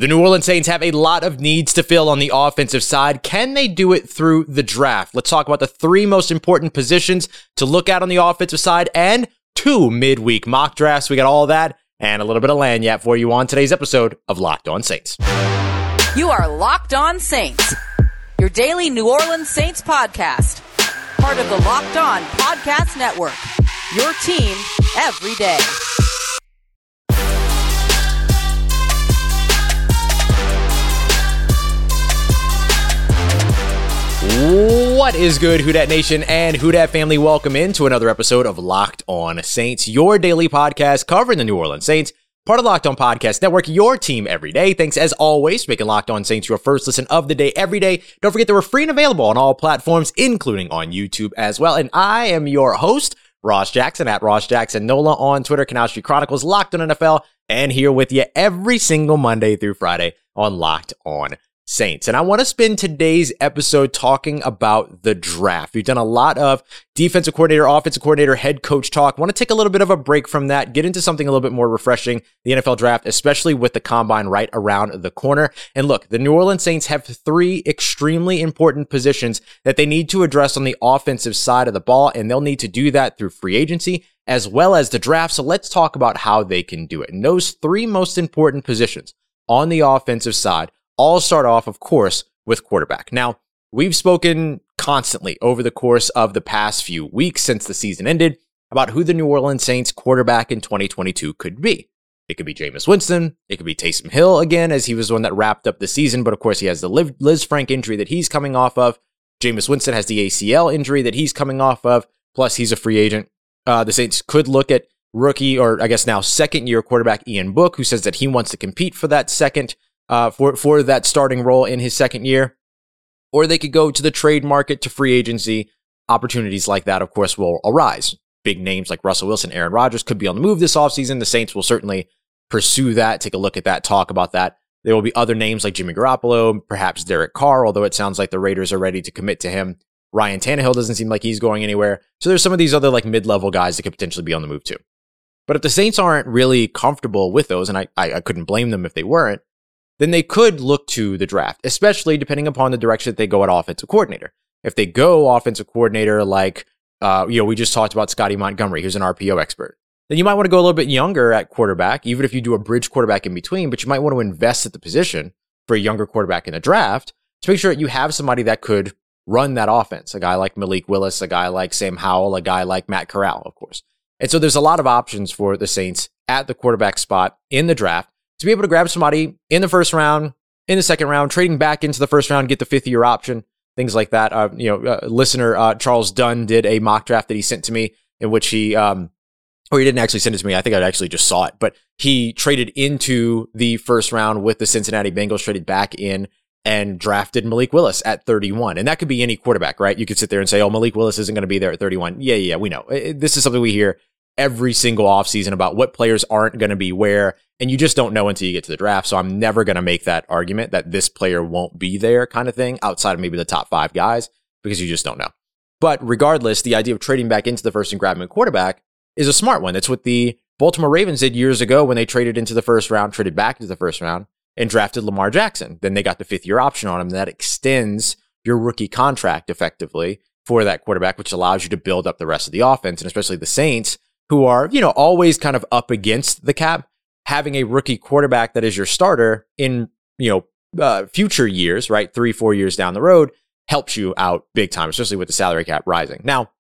The New Orleans Saints have a lot of needs to fill on the offensive side. Can they do it through the draft? Let's talk about the three most important positions to look at on the offensive side and two midweek mock drafts. We got all that and a little bit of lagniappe for you on today's episode of Locked On Saints. You are Locked On Saints, your daily New Orleans Saints podcast, part of the Locked On Podcast Network. Your team every day. What is good, Who Dat Nation and Who Dat family? Welcome into another episode of Locked On Saints, your daily podcast covering the New Orleans Saints, part of Locked On Podcast Network, your team every day. Thanks as always for making Locked On Saints your first listen of the day every day. Don't forget that we're free and available on all platforms, including on YouTube as well. And I am your host, Ross Jackson at Ross Jackson Nola on Twitter, Canal Street Chronicles, Locked On NFL, and here with you every single Monday through Friday on Locked On Saints. And I want to spend today's episode talking about the draft. We've done a lot of defensive coordinator, offensive coordinator, head coach talk. I want to take a little bit of a break from that, get into something a little bit more refreshing, the NFL draft, especially with the combine right around the corner. And look, the New Orleans Saints have three extremely important positions that they need to address on the offensive side of the ball, and they'll need to do that through free agency as well as the draft. So let's talk about how they can do it. And those three most important positions on the offensive side all start off, of course, with quarterback. Now, we've spoken constantly over the course of the past few weeks since the season ended about who the New Orleans Saints quarterback in 2022 could be. It could be Jameis Winston. It could be Taysom Hill again, as he was the one that wrapped up the season. But of course, he has the Lisfranc injury that he's coming off of. Jameis Winston has the ACL injury that he's coming off of. Plus, he's a free agent. Uh, the Saints could look at rookie, or I guess now second year quarterback Ian Book, who says that he wants to compete for that second uh, for for that starting role in his second year, or they could go to the trade market to free agency. Opportunities like that, of course, will arise. Big names like Russell Wilson, Aaron Rodgers could be on the move this offseason. The Saints will certainly pursue that, take a look at that, talk about that. There will be other names like Jimmy Garoppolo, perhaps Derek Carr, although it sounds like the Raiders are ready to commit to him. Ryan Tannehill doesn't seem like he's going anywhere. So there's some of these other like mid-level guys that could potentially be on the move too. But if the Saints aren't really comfortable with those, and I, I, I couldn't blame them if they weren't, then they could look to the draft, especially depending upon the direction that they go at offensive coordinator. If they go offensive coordinator like, uh, you know, we just talked about Scotty Montgomery, who's an RPO expert, then you might want to go a little bit younger at quarterback, even if you do a bridge quarterback in between, but you might want to invest at the position for a younger quarterback in the draft to make sure that you have somebody that could run that offense. A guy like Malik Willis, a guy like Sam Howell, a guy like Matt Corral, of course. And so there's a lot of options for the Saints at the quarterback spot in the draft to be able to grab somebody in the first round, in the second round, trading back into the first round, get the fifth year option, things like that. Uh, you know, uh, listener uh, Charles Dunn did a mock draft that he sent to me in which he, um, or he didn't actually send it to me. I think I actually just saw it, but he traded into the first round with the Cincinnati Bengals, traded back in and drafted Malik Willis at 31. And that could be any quarterback, right? You could sit there and say, oh, Malik Willis isn't going to be there at 31. Yeah, yeah, we know. This is something we hear every single offseason about what players aren't going to be where and you just don't know until you get to the draft. So I'm never going to make that argument that this player won't be there kind of thing outside of maybe the top five guys because you just don't know. But regardless, the idea of trading back into the first and grabbing a quarterback is a smart one. That's what the Baltimore Ravens did years ago when they traded into the first round, traded back into the first round, and drafted Lamar Jackson. Then they got the fifth year option on him. That extends your rookie contract effectively for that quarterback, which allows you to build up the rest of the offense. And especially the Saints, who are, you know, always kind of up against the cap, having a rookie quarterback that is your starter in, you know, uh, future years, right? Three, four years down the road helps you out big time, especially with the salary cap rising. Now,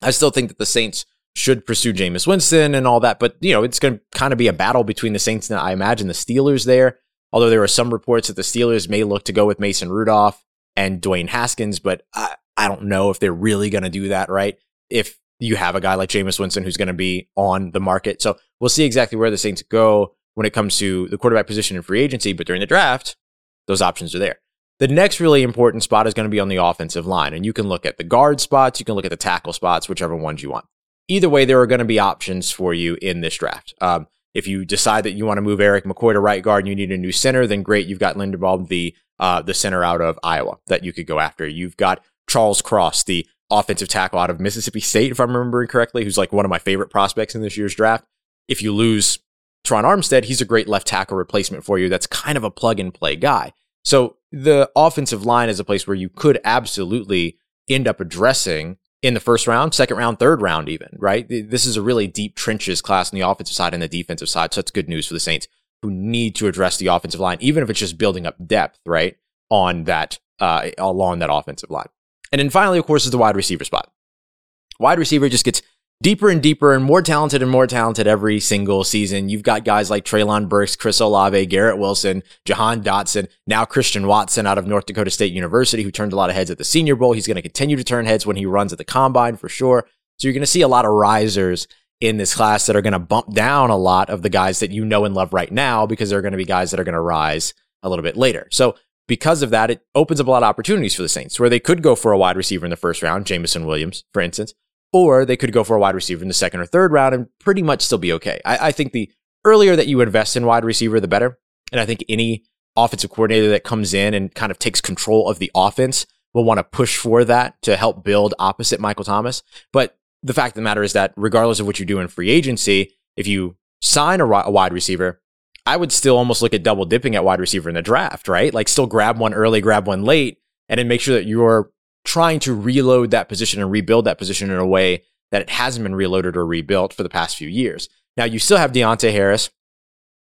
I still think that the Saints should pursue Jameis Winston and all that, but, you know, it's going to kind of be a battle between the Saints and I imagine the Steelers there. Although there are some reports that the Steelers may look to go with Mason Rudolph and Dwayne Haskins, but I, I don't know if they're really going to do that, right? If you have a guy like Jameis Winston who's going to be on the market. So we'll see exactly where the Saints go when it comes to the quarterback position in free agency. But during the draft, those options are there. The next really important spot is going to be on the offensive line. And you can look at the guard spots, you can look at the tackle spots, whichever ones you want. Either way, there are going to be options for you in this draft. Um, if you decide that you want to move Erik McCoy to right guard and you need a new center, then great. You've got Linderbaum, the uh, the center out of Iowa that you could go after. You've got Charles Cross, the offensive tackle out of Mississippi State, if I'm remembering correctly, who's like one of my favorite prospects in this year's draft. If you lose Tron Armstead, he's a great left tackle replacement for you. That's kind of a plug and play guy. So the offensive line is a place where you could absolutely end up addressing in the first round, second round, third round, even, right? This is a really deep trenches class on the offensive side and the defensive side. So that's good news for the Saints who need to address the offensive line, even if it's just building up depth, right? On that, uh, along that offensive line. And then finally, of course, is the wide receiver spot. Wide receiver just gets deeper and deeper and more talented and more talented every single season. You've got guys like Treylon Burks, Chris Olave, Garrett Wilson, Jahan Dotson, now Christian Watson out of North Dakota State University, who turned a lot of heads at the Senior Bowl. He's going to continue to turn heads when he runs at the combine for sure. So you're going to see a lot of risers in this class that are going to bump down a lot of the guys that you know and love right now because they're going to be guys that are going to rise a little bit later. So because of that, it opens up a lot of opportunities for the Saints where they could go for a wide receiver in the first round, Jameson Williams, for instance, or they could go for a wide receiver in the second or third round and pretty much still be okay. I, I think the earlier that you invest in wide receiver, the better. And I think any offensive coordinator that comes in and kind of takes control of the offense will want to push for that to help build opposite Michael Thomas. But the fact of the matter is that regardless of what you do in free agency, if you sign a, a wide receiver, I would still almost look at double dipping at wide receiver in the draft, right? Like still grab one early, grab one late, and then make sure that you're trying to reload that position and rebuild that position in a way that it hasn't been reloaded or rebuilt for the past few years. Now, you still have Deonte Harris,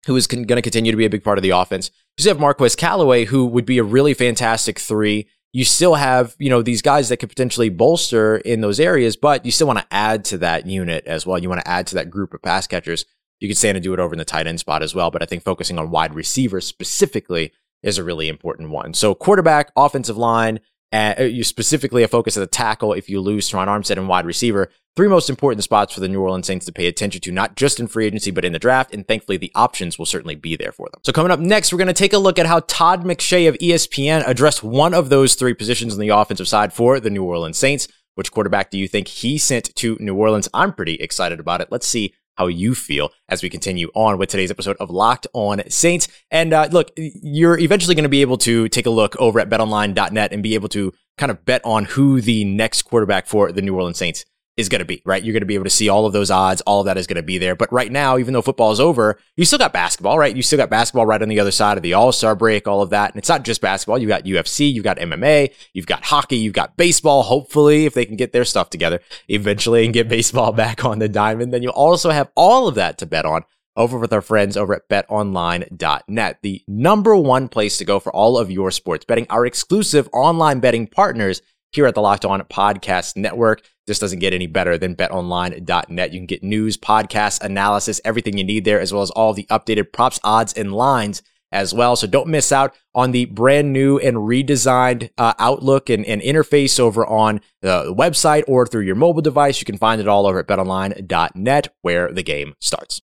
who is con- going to continue to be a big part of the offense. You still have Marquez Callaway, who would be a really fantastic three. You still have, you know, these guys that could potentially bolster in those areas, but you still want to add to that unit as well. You want to add to that group of pass catchers. You could stand and do it over in the tight end spot as well, but I think focusing on wide receivers specifically is a really important one. So quarterback, offensive line, and uh, you specifically a focus of the tackle if you lose Terron Armstead and wide receiver. Three most important spots for the New Orleans Saints to pay attention to, not just in free agency, but in the draft. And thankfully, the options will certainly be there for them. So coming up next, we're going to take a look at how Todd McShay of ESPN addressed one of those three positions on the offensive side for the New Orleans Saints. Which quarterback do you think he sent to New Orleans? I'm pretty excited about it. Let's see how you feel as we continue on with today's episode of Locked On Saints. And uh, look, you're eventually going to be able to take a look over at betonline.net and be able to kind of bet on who the next quarterback for the New Orleans Saints is going to be, right? You're going to be able to see all of those odds. All of that is going to be there. But right now, even though football is over, you still got basketball, right? You still got basketball right on the other side of the All Star break, all of that. And it's not just basketball. You've got UFC, you've got MMA, you've got hockey, you've got baseball. Hopefully, if they can get their stuff together eventually and get mm-hmm. baseball back on the diamond, then you'll also have all of that to bet on over with our friends over at betonline.net, the number one place to go for all of your sports betting, our exclusive online betting partners here at the Locked On Podcast Network. This doesn't get any better than betonline.net. You can get news, podcasts, analysis, everything you need there, as well as all the updated props, odds, and lines as well. So don't miss out on the brand new and redesigned uh, outlook and, and, interface over on the website or through your mobile device. You can find it all over at betonline.net where the game starts.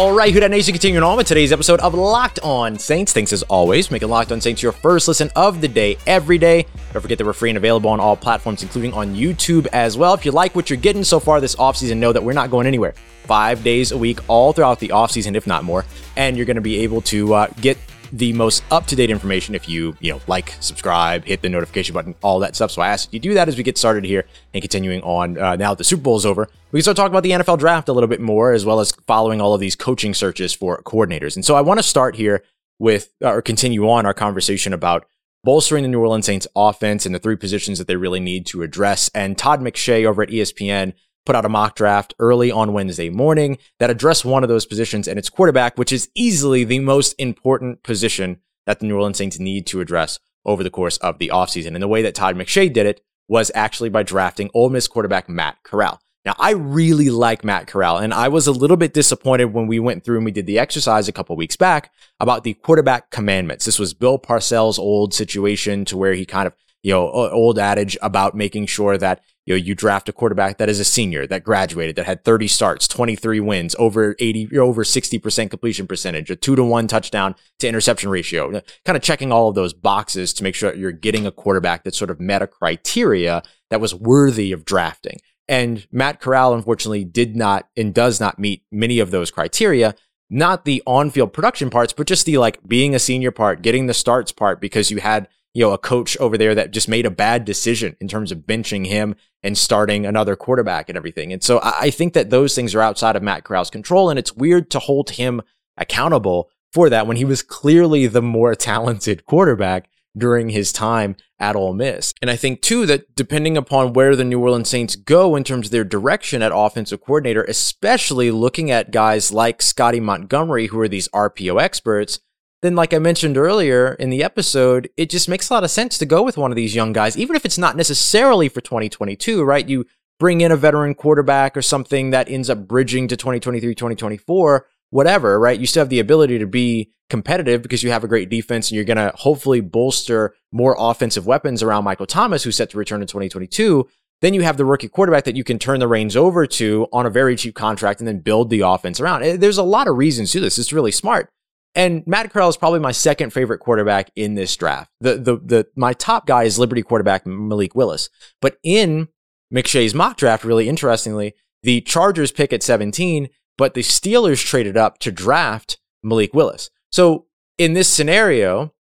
All right, Who Dat Nation, continuing on with today's episode of Locked On Saints. Thanks as always, making Locked On Saints your first listen of the day every day. Don't forget that we're free and available on all platforms, including on YouTube as well. If you like what you're getting so far this offseason, know that we're not going anywhere. Five days a week, all throughout the offseason, if not more. And you're going to be able to uh, get the most up-to-date information if you, you know, like, subscribe, hit the notification button, all that stuff. So I ask you do that as we get started here and continuing on uh, now that the Super Bowl is over. We can start talking about the NFL draft a little bit more, as well as following all of these coaching searches for coordinators. And so I want to start here with, uh, or continue on our conversation about bolstering the New Orleans Saints offense and the three positions that they really need to address. And Todd McShay over at ESPN put out a mock draft early on Wednesday morning that addressed one of those positions and its quarterback, which is easily the most important position that the New Orleans Saints need to address over the course of the offseason. And the way that Todd McShay did it was actually by drafting Ole Miss quarterback Matt Corral. Now, I really like Matt Corral, and I was a little bit disappointed when we went through and we did the exercise a couple weeks back about the quarterback commandments. This was Bill Parcells' old situation to where he kind of, you know, old adage about making sure that you know, you draft a quarterback that is a senior that graduated, that had 30 starts, 23 wins, over 80, over 60% completion percentage, a two to one touchdown to interception ratio, kind of checking all of those boxes to make sure you're getting a quarterback that sort of met a criteria that was worthy of drafting. And Matt Corral, unfortunately, did not and does not meet many of those criteria. not the on-field production parts, but just the like being a senior part, getting the starts part because you had you know, a coach over there that just made a bad decision in terms of benching him and starting another quarterback and everything. And so I think that those things are outside of Matt Corral's control. And it's weird to hold him accountable for that when he was clearly the more talented quarterback during his time at Ole Miss. And I think too that depending upon where the New Orleans Saints go in terms of their direction at offensive coordinator, especially looking at guys like Scotty Montgomery, who are these RPO experts, then like I mentioned earlier in the episode, it just makes a lot of sense to go with one of these young guys, even if it's not necessarily for 2022, right? You bring in a veteran quarterback or something that ends up bridging to 2023, 2024, whatever, right? You still have the ability to be competitive because you have a great defense and you're going to hopefully bolster more offensive weapons around Michael Thomas, who's set to return in 2022. Then you have the rookie quarterback that you can turn the reins over to on a very cheap contract and then build the offense around. Eh, there's a lot of reasons to this. It's really smart. And Matt Corral is probably my second favorite quarterback in this draft. The the the my top guy is Liberty quarterback Malik Willis. But in McShay's mock draft, really interestingly, the Chargers pick at 17, but the Steelers traded up to draft Malik Willis. So in this scenario,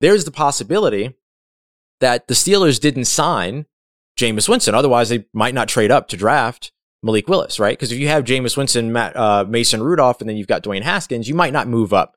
there's the possibility that the Steelers didn't sign Jameis Winston. Otherwise, they might not trade up to draft Malik Willis, right? Because if you have Jameis Winston, Matt, uh, Mason Rudolph, and then you've got Dwayne Haskins, you might not move up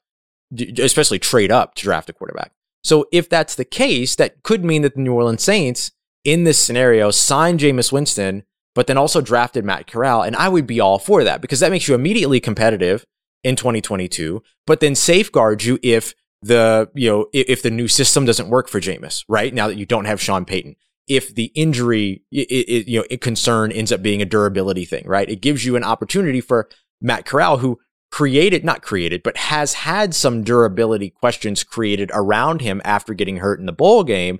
especially trade up to draft a quarterback. So if that's the case, that could mean that the New Orleans Saints in this scenario signed Jameis Winston, but then also drafted Matt Corral. And I would be all for that because that makes you immediately competitive in 2022, but then safeguards you if the, you know, if the new system doesn't work for Jameis, right? Now that you don't have Sean Payton. If the injury, it, it, you know, concern ends up being a durability thing, right? It gives you an opportunity for Matt Corral, who created, not created, but has had some durability questions created around him after getting hurt in the bowl game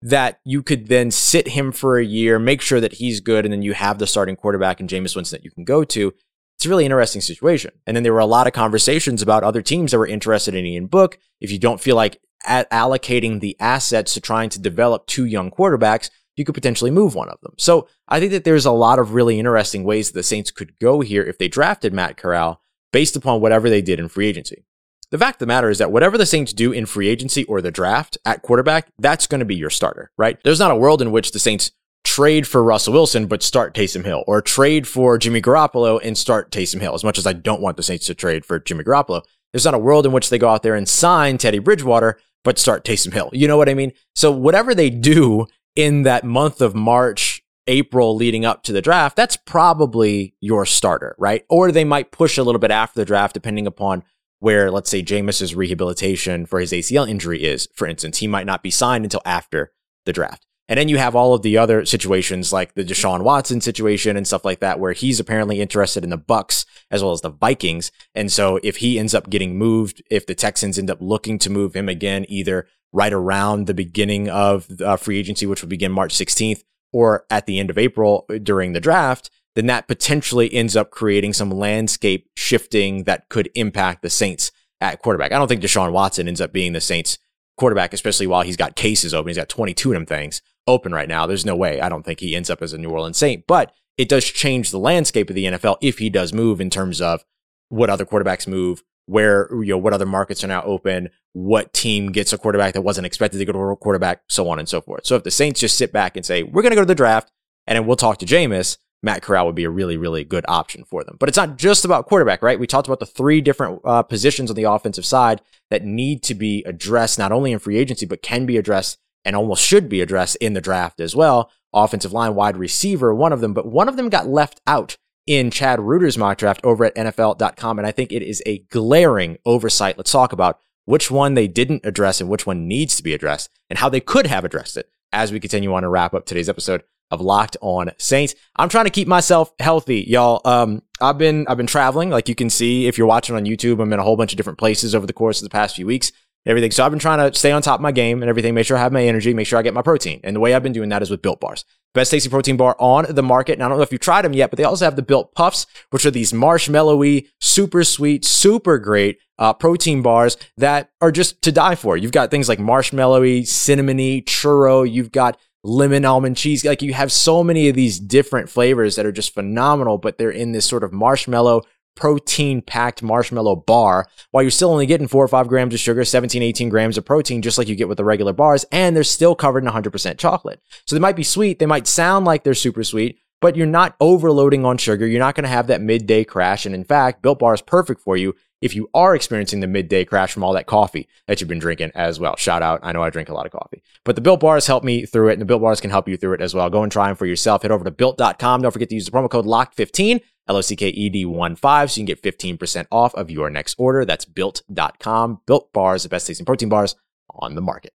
that you could then sit him for a year, make sure that he's good, and then you have the starting quarterback and Jameis Winston that you can go to. It's a really interesting situation. And then there were a lot of conversations about other teams that were interested in Ian Book. If you don't feel like allocating the assets to trying to develop two young quarterbacks, you could potentially move one of them. So I think that there's a lot of really interesting ways the Saints could go here if they drafted Matt Corral based upon whatever they did in free agency. The fact of the matter is that whatever the Saints do in free agency or the draft at quarterback, that's going to be your starter, right? There's not a world in which the Saints trade for Russell Wilson but start Taysom Hill or trade for Jimmy Garoppolo and start Taysom Hill. As much as I don't want the Saints to trade for Jimmy Garoppolo, there's not a world in which they go out there and sign Teddy Bridgewater but start Taysom Hill. You know what I mean? So whatever they do in that month of March April leading up to the draft, that's probably your starter, right? Or they might push a little bit after the draft, depending upon where, let's say, Jameis's rehabilitation for his ACL injury is. For instance, he might not be signed until after the draft. And then you have all of the other situations like the Deshaun Watson situation and stuff like that, where he's apparently interested in the Bucks as well as the Vikings. And so if he ends up getting moved, if the Texans end up looking to move him again, either right around the beginning of uh, free agency, which will begin March 16th, or at the end of April uh, during the draft, then that potentially ends up creating some landscape shifting that could impact the Saints at quarterback. I don't think Deshaun Watson ends up being the Saints quarterback, especially while he's got cases open. He's got 22 of them things open right now. There's no way. I don't think he ends up as a New Orleans Saint, but it does change the landscape of the NFL if he does move in terms of what other quarterbacks move, where, you know, what other markets are now open, what team gets a quarterback that wasn't expected to go to a quarterback, so on and so forth. So if the Saints just sit back and say, we're going to go to the draft and then we'll talk to Jameis, Matt Corral would be a really, really good option for them. But it's not just about quarterback, right? We talked about the three different uh, positions on the offensive side that need to be addressed, not only in free agency, but can be addressed and almost should be addressed in the draft as well. Offensive line, wide receiver, one of them, but one of them got left out in Chad Reuter's mock draft over at NFL.com. And I think it is a glaring oversight. Let's talk about which one they didn't address and which one needs to be addressed and how they could have addressed it as we continue on to wrap up today's episode of Locked On Saints. I'm trying to keep myself healthy, y'all. Um, I've been I've been traveling, like you can see if you're watching on YouTube. I'm in a whole bunch of different places over the course of the past few weeks everything. So I've been trying to stay on top of my game and everything, make sure I have my energy, make sure I get my protein. And the way I've been doing that is with Built Bars. Best tasty protein bar on the market. And I don't know if you've tried them yet, but they also have the Built Puffs, which are these marshmallowy, super sweet, super great uh, protein bars that are just to die for. You've got things like marshmallowy, cinnamony, churro. You've got lemon almond cheese. Like you have so many of these different flavors that are just phenomenal, but they're in this sort of marshmallow protein packed marshmallow bar while you're still only getting four or five grams of sugar, 17, 18 grams of protein, just like you get with the regular bars. And they're still covered in 100% chocolate. So they might be sweet. They might sound like they're super sweet, but you're not overloading on sugar. You're not going to have that midday crash. And in fact, Built Bar is perfect for you if you are experiencing the midday crash from all that coffee that you've been drinking as well. Shout out. I know I drink a lot of coffee, but the Built Bars help me through it and the Built Bars can help you through it as well. Go and try them for yourself. Head over to built.com. Don't forget to use the promo code LOCKED15, L-O-C-K-E-D-1-5 so you can get 15% off of your next order. That's built.com. Built Bars, the best tasting protein bars on the market.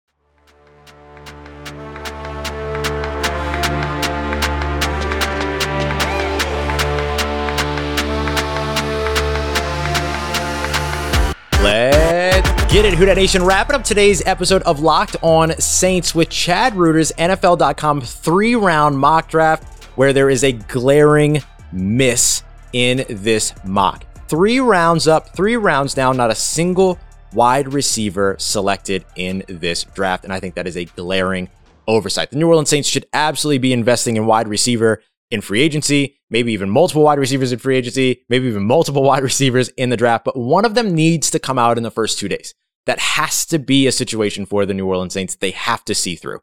Let's get it, Who Dat Nation. Wrapping up today's episode of Locked On Saints with Chad Reuter's NFL.com three round mock draft, where there is a glaring miss in this mock. Three rounds up, three rounds down, not a single wide receiver selected in this draft. And I think that is a glaring oversight. The New Orleans Saints should absolutely be investing in wide receiver in free agency, maybe even multiple wide receivers in free agency, maybe even multiple wide receivers in the draft, but one of them needs to come out in the first two days. That has to be a situation for the New Orleans Saints. They have to see through.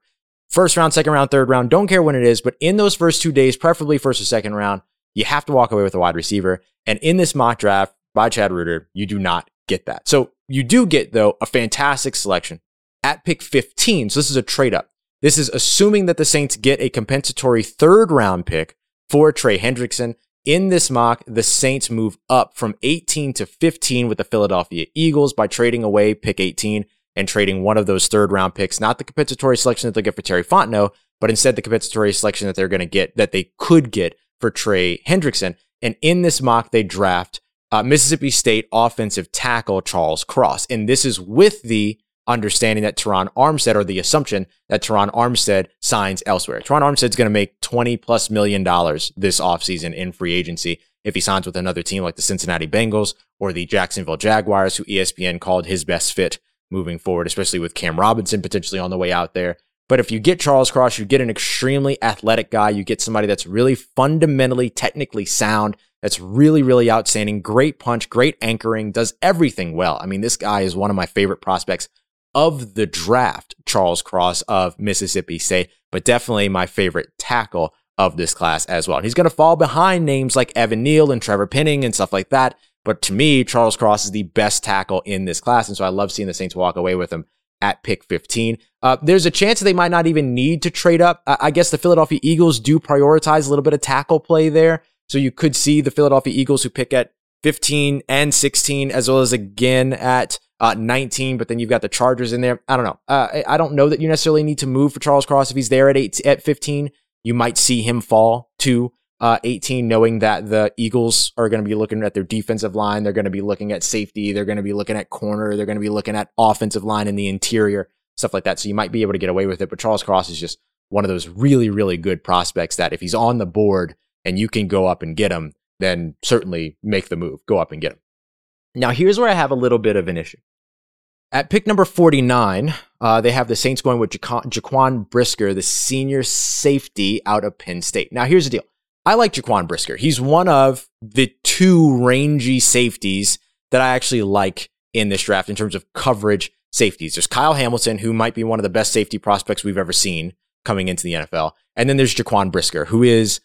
First round, second round, third round, don't care when it is, but in those first two days, preferably first or second round, you have to walk away with a wide receiver. And in this mock draft by Chad Reuter, you do not get that. So you do get, though, a fantastic selection at pick 15. So this is a trade up. This is assuming that the Saints get a compensatory third round pick for Trey Hendrickson. In this mock, the Saints move up from 18 to 15 with the Philadelphia Eagles by trading away pick 18 and trading one of those third round picks, not the compensatory selection that they'll get for Terry Fontenot, but instead the compensatory selection that they're going to get, that they could get for Trey Hendrickson. And in this mock, they draft uh, Mississippi State offensive tackle Charles Cross. And this is with the understanding that Terron Armstead or the assumption that Terron Armstead signs elsewhere. Terron Armstead's going to make 20 plus million dollars this offseason in free agency if he signs with another team like the Cincinnati Bengals or the Jacksonville Jaguars, who ESPN called his best fit moving forward, especially with Cam Robinson potentially on the way out there. But if you get Charles Cross, you get an extremely athletic guy. You get somebody that's really fundamentally, technically sound, that's really, really outstanding. Great punch, great anchoring, does everything well. I mean, this guy is one of my favorite prospects of the draft, Charles Cross of Mississippi State, but definitely my favorite tackle of this class as well. he's going to fall behind names like Evan Neal and Trevor Penning and stuff like that. But to me, Charles Cross is the best tackle in this class. And so I love seeing the Saints walk away with him at pick 15. Uh, there's a chance they might not even need to trade up. I guess the Philadelphia Eagles do prioritize a little bit of tackle play there. So you could see the Philadelphia Eagles who pick at 15 and 16, as well as again at uh, 19, but then you've got the Chargers in there. I don't know. Uh, I don't know that you necessarily need to move for Charles Cross if he's there at eight at 15. You might see him fall to uh, 18, knowing that the Eagles are going to be looking at their defensive line. They're going to be looking at safety. They're going to be looking at corner. They're going to be looking at offensive line in the interior, stuff like that. So you might be able to get away with it. But Charles Cross is just one of those really, really good prospects that if he's on the board and you can go up and get him, then certainly make the move. Go up and get him. Now, here's where I have a little bit of an issue. At pick number 49, uh, they have the Saints going with Jaquan Brisker, the senior safety out of Penn State. Now, here's the deal. I like Jaquan Brisker. He's one of the two rangy safeties that I actually like in this draft in terms of coverage safeties. There's Kyle Hamilton, who might be one of the best safety prospects we've ever seen coming into the NFL. And then there's Jaquan Brisker, who is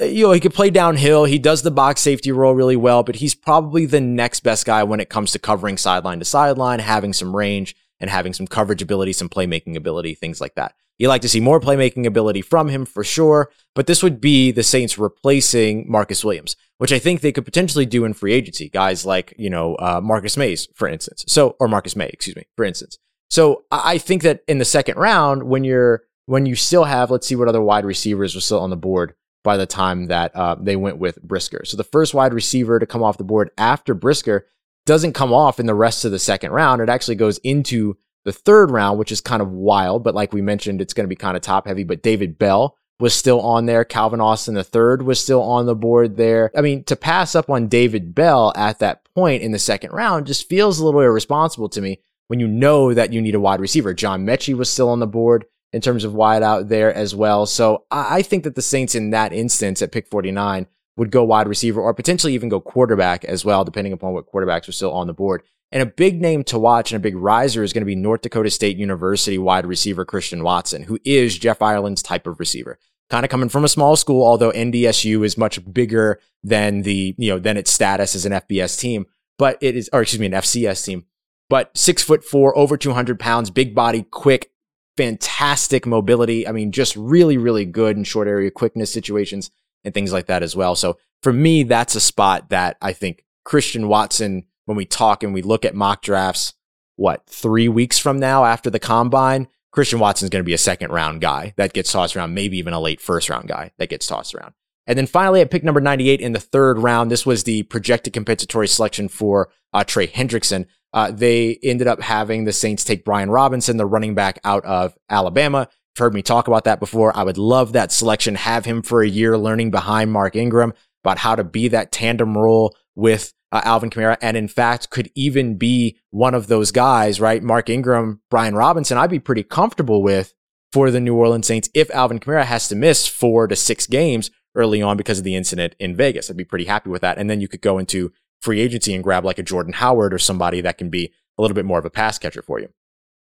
uh, you know, he could play downhill. He does the box safety role really well, but he's probably the next best guy when it comes to covering sideline to sideline, having some range and having some coverage ability, some playmaking ability, things like that. You like to see more playmaking ability from him for sure, but this would be the Saints replacing Marcus Williams, which I think they could potentially do in free agency. Guys like, you know, uh, Marcus Mays, for instance. So, or Marcus Maye, excuse me, for instance. So I think that in the second round, when you're, when you still have, let's see what other wide receivers are still on the board by the time that uh, they went with Brisker. So the first wide receiver to come off the board after Brisker doesn't come off in the rest of the second round. It actually goes into the third round, which is kind of wild. But like we mentioned, it's going to be kind of top heavy. But David Bell was still on there. Calvin Austin the third was still on the board there. I mean, to pass up on David Bell at that point in the second round just feels a little irresponsible to me when you know that you need a wide receiver. John Metchie was still on the board in terms of wide out there as well. So I think that the Saints in that instance at pick 49 would go wide receiver or potentially even go quarterback as well, depending upon what quarterbacks are still on the board. And a big name to watch and a big riser is going to be North Dakota State University wide receiver Christian Watson, who is Jeff Ireland's type of receiver. Kind of coming from a small school, although NDSU is much bigger than the, you know, than its status as an FBS team, but it is, or excuse me, an FCS team. But six foot four, over 200 pounds, big body, quick, fantastic mobility. I mean, just really, really good in short area quickness situations and things like that as well. So for me, that's a spot that I think Christian Watson when we talk and we look at mock drafts, what, three weeks from now after the combine, Christian Watson's going to be a second round guy that gets tossed around, maybe even a late first round guy that gets tossed around. And then finally, at pick number 98 in the third round, this was the projected compensatory selection for uh, Trey Hendrickson. Uh, they ended up having the Saints take Brian Robinson, the running back out of Alabama. You've heard me talk about that before. I would love that selection, have him for a year learning behind Mark Ingram about how to be that tandem role with uh, Alvin Kamara, and in fact, could even be one of those guys, right? Mark Ingram, Brian Robinson, I'd be pretty comfortable with for the New Orleans Saints if Alvin Kamara has to miss four to six games early on because of the incident in Vegas. I'd be pretty happy with that. And then you could go into free agency and grab like a Jordan Howard or somebody that can be a little bit more of a pass catcher for you.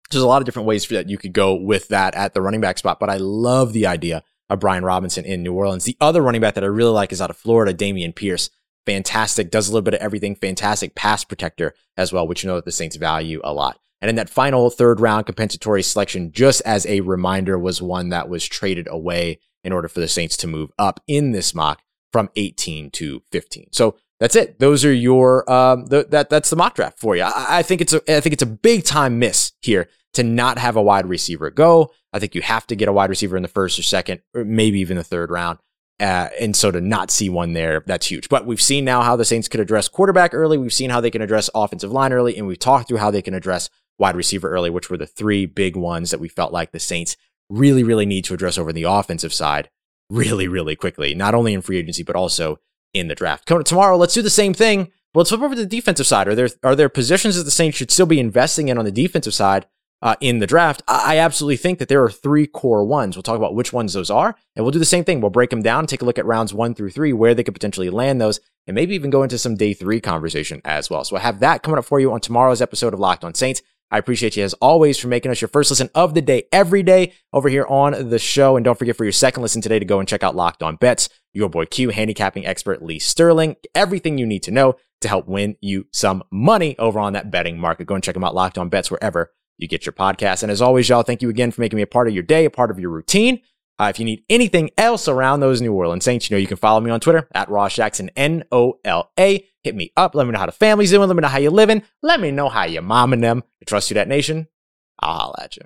There's a lot of different ways that you could go with that at the running back spot, but I love the idea of Brian Robinson in New Orleans. The other running back that I really like is out of Florida, Dameon Pierce fantastic, does a little bit of everything, fantastic pass protector as well, which you know that the Saints value a lot. And in that final third round compensatory selection, just as a reminder, was one that was traded away in order for the Saints to move up in this mock from 18 to 15. So that's it. Those are your um, that that's the mock draft for you. I, I think it's a I think it's a big time miss here to not have a wide receiver go. I think you have to get a wide receiver in the first or second, or maybe even the third round. Uh, and so to not see one there, that's huge. But we've seen now how the Saints could address quarterback early. We've seen how they can address offensive line early, and we've talked through how they can address wide receiver early, which were the three big ones that we felt like the Saints really, really need to address over the offensive side really, really quickly, not only in free agency, but also in the draft. Tomorrow, let's do the same thing. Let's flip over to the defensive side. Are there are there positions that the Saints should still be investing in on the defensive side uh, in the draft, I absolutely think that there are three core ones. We'll talk about which ones those are, and we'll do the same thing. We'll break them down, take a look at rounds one through three, where they could potentially land those, and maybe even go into some day three conversation as well. So I have that coming up for you on tomorrow's episode of Locked on Saints. I appreciate you as always for making us your first listen of the day every day over here on the show. And don't forget for your second listen today to go and check out Locked on Bets, your boy Q, handicapping expert Lee Sterling. Everything you need to know to help win you some money over on that betting market. Go and check them out, Locked on Bets, wherever you get your podcast. And as always, y'all, thank you again for making me a part of your day, a part of your routine. Uh, if you need anything else around those New Orleans Saints, you know you can follow me on Twitter at Ross Jackson, N O L A. Hit me up. Let me know how the family's doing. Let me know how you're living. Let me know how you're momming them. I trust you, that nation. I'll holla at you.